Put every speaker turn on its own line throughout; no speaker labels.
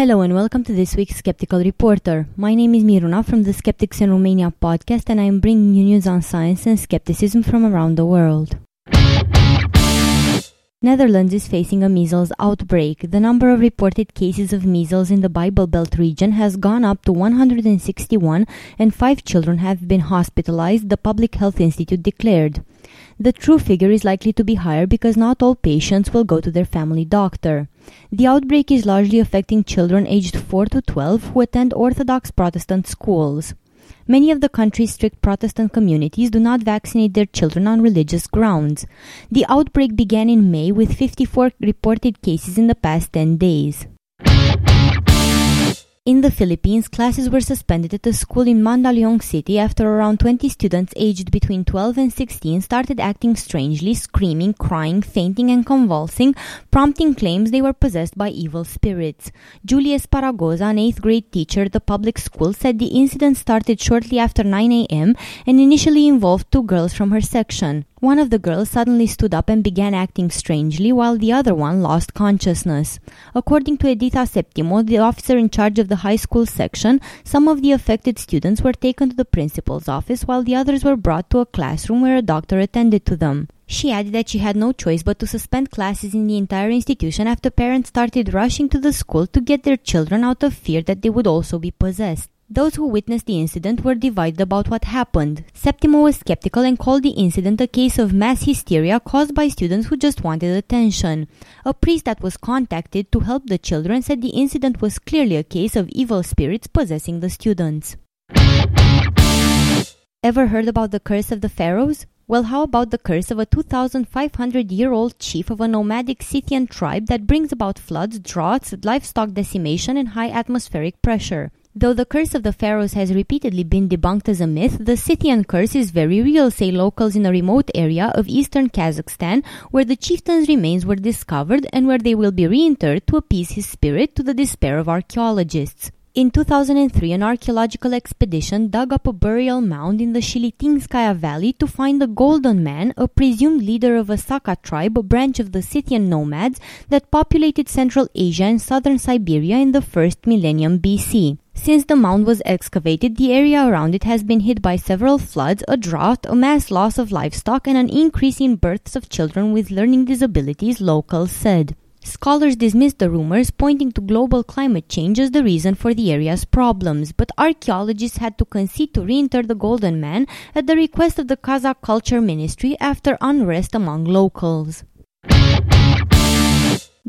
Hello and welcome to this week's Skeptical Reporter. My name is Miruna from the Skeptics in Romania podcast and I am bringing you news on science and skepticism from around the world. Netherlands is facing a measles outbreak. The number of reported cases of measles in the Bible Belt region has gone up to 161 and 5 children have been hospitalized, the Public Health Institute declared. The true figure is likely to be higher because not all patients will go to their family doctor. The outbreak is largely affecting children aged 4 to 12 who attend Orthodox Protestant schools. Many of the country's strict Protestant communities do not vaccinate their children on religious grounds. The outbreak began in May with 54 reported cases in the past 10 days. In the Philippines, classes were suspended at a school in Mandaluyong City after around 20 students aged between 12 and 16 started acting strangely, screaming, crying, fainting, and convulsing, prompting claims they were possessed by evil spirits. Julius Sparagoza, an 8th grade teacher at the public school, said the incident started shortly after 9 a.m. and initially involved two girls from her section. One of the girls suddenly stood up and began acting strangely, while the other one lost consciousness. According to Edita Septimo, the officer in charge of the high school section, some of the affected students were taken to the principal's office, while the others were brought to a classroom where a doctor attended to them. She added that she had no choice but to suspend classes in the entire institution after parents started rushing to the school to get their children out of fear that they would also be possessed. Those who witnessed the incident were divided about what happened. Septimo was skeptical and called the incident a case of mass hysteria caused by students who just wanted attention. A priest that was contacted to help the children said the incident was clearly a case of evil spirits possessing the students. Ever heard about the curse of the pharaohs? Well, how about the curse of a 2,500 year old chief of a nomadic Scythian tribe that brings about floods, droughts, livestock decimation, and high atmospheric pressure? Though the curse of the pharaohs has repeatedly been debunked as a myth, the Scythian curse is very real, say locals in a remote area of eastern Kazakhstan, where the chieftain's remains were discovered and where they will be reinterred to appease his spirit to the despair of archaeologists. In 2003, an archaeological expedition dug up a burial mound in the Shiliktinskaya Valley to find the Golden Man, a presumed leader of a Saka tribe, a branch of the Scythian nomads that populated Central Asia and southern Siberia in the first millennium BC. Since the mound was excavated, the area around it has been hit by several floods, a drought, a mass loss of livestock, and an increase in births of children with learning disabilities, locals said. Scholars dismissed the rumors, pointing to global climate change as the reason for the area's problems, but archaeologists had to concede to reinter the Golden Man at the request of the Kazakh Culture Ministry after unrest among locals.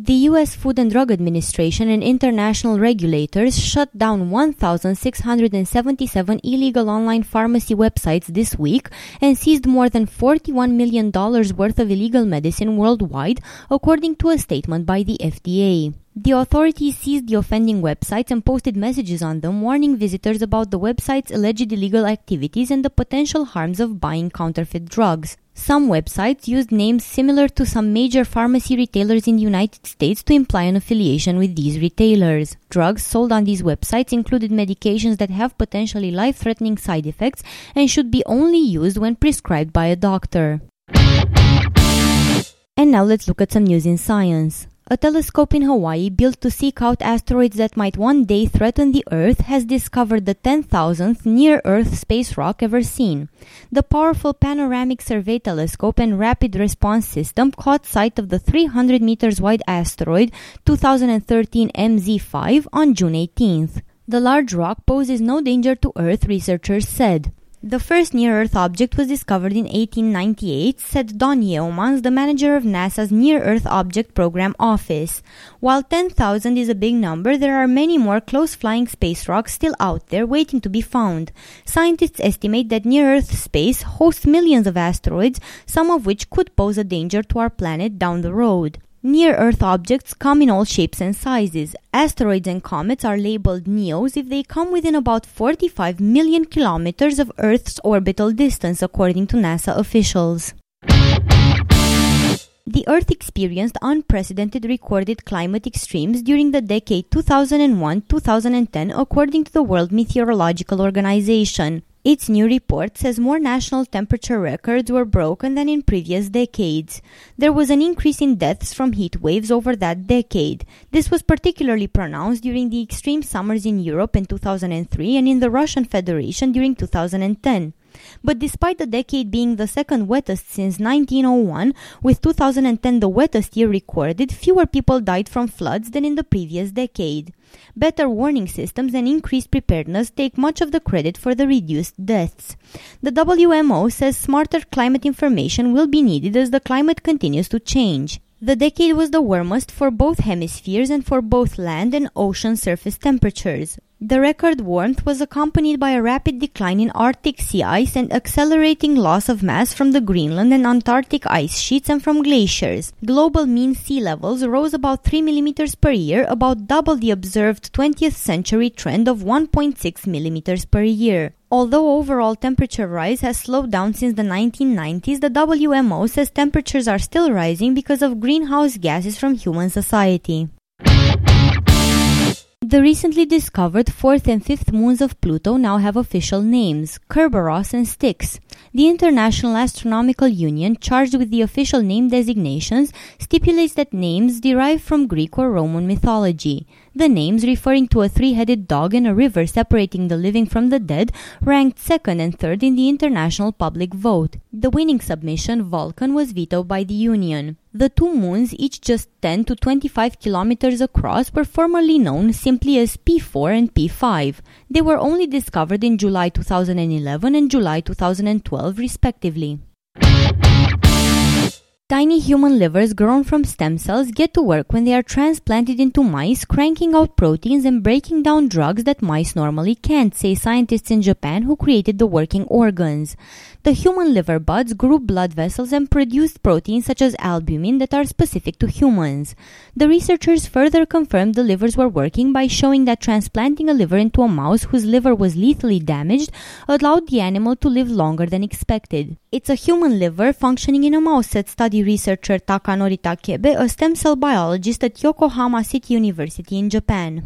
The US Food and Drug Administration and international regulators shut down 1,677 illegal online pharmacy websites this week and seized more than $41 million worth of illegal medicine worldwide, according to a statement by the FDA. The authorities seized the offending websites and posted messages on them warning visitors about the website's alleged illegal activities and the potential harms of buying counterfeit drugs. Some websites used names similar to some major pharmacy retailers in the United States to imply an affiliation with these retailers. Drugs sold on these websites included medications that have potentially life threatening side effects and should be only used when prescribed by a doctor. And now let's look at some news in science. A telescope in Hawaii built to seek out asteroids that might one day threaten the Earth has discovered the 10,000th near Earth space rock ever seen. The powerful panoramic survey telescope and rapid response system caught sight of the 300 meters wide asteroid 2013 MZ5 on June 18th. The large rock poses no danger to Earth, researchers said. The first near-Earth object was discovered in 1898, said Don Yeomans, the manager of NASA's Near-Earth Object Program Office. While 10,000 is a big number, there are many more close-flying space rocks still out there waiting to be found. Scientists estimate that near-Earth space hosts millions of asteroids, some of which could pose a danger to our planet down the road. Near Earth objects come in all shapes and sizes. Asteroids and comets are labeled NEOs if they come within about 45 million kilometers of Earth's orbital distance, according to NASA officials. The Earth experienced unprecedented recorded climate extremes during the decade 2001 2010, according to the World Meteorological Organization. Its new report says more national temperature records were broken than in previous decades. There was an increase in deaths from heat waves over that decade. This was particularly pronounced during the extreme summers in Europe in 2003 and in the Russian Federation during 2010. But despite the decade being the second wettest since 1901, with 2010 the wettest year recorded, fewer people died from floods than in the previous decade. Better warning systems and increased preparedness take much of the credit for the reduced deaths. The WMO says smarter climate information will be needed as the climate continues to change. The decade was the warmest for both hemispheres and for both land and ocean surface temperatures. The record warmth was accompanied by a rapid decline in Arctic sea ice and accelerating loss of mass from the Greenland and Antarctic ice sheets and from glaciers. Global mean sea levels rose about 3 millimeters per year, about double the observed 20th century trend of 1.6 millimeters per year. Although overall temperature rise has slowed down since the 1990s, the WMO says temperatures are still rising because of greenhouse gases from human society. The recently discovered fourth and fifth moons of Pluto now have official names Kerberos and Styx. The International Astronomical Union, charged with the official name designations, stipulates that names derive from Greek or Roman mythology. The names, referring to a three headed dog and a river separating the living from the dead, ranked second and third in the international public vote. The winning submission, Vulcan, was vetoed by the Union. The two moons, each just 10 to 25 kilometers across, were formerly known simply as P4 and P5. They were only discovered in July 2011 and July 2012, respectively. Tiny human livers grown from stem cells get to work when they are transplanted into mice, cranking out proteins and breaking down drugs that mice normally can't, say scientists in Japan who created the working organs. The human liver buds grew blood vessels and produced proteins such as albumin that are specific to humans. The researchers further confirmed the livers were working by showing that transplanting a liver into a mouse whose liver was lethally damaged allowed the animal to live longer than expected. It's a human liver functioning in a mouse, said study researcher Takanori Takebe, a stem cell biologist at Yokohama City University in Japan.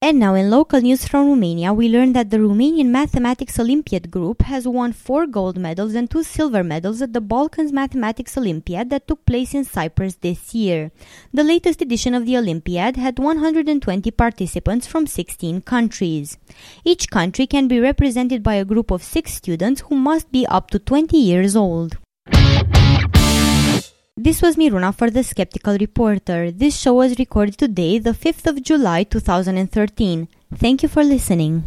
And now in local news from Romania, we learn that the Romanian Mathematics Olympiad group has won four gold medals and two silver medals at the Balkans Mathematics Olympiad that took place in Cyprus this year. The latest edition of the Olympiad had 120 participants from 16 countries. Each country can be represented by a group of six students who must be up to 20 years old. This was Miruna for the Skeptical Reporter. This show was recorded today, the 5th of July 2013. Thank you for listening.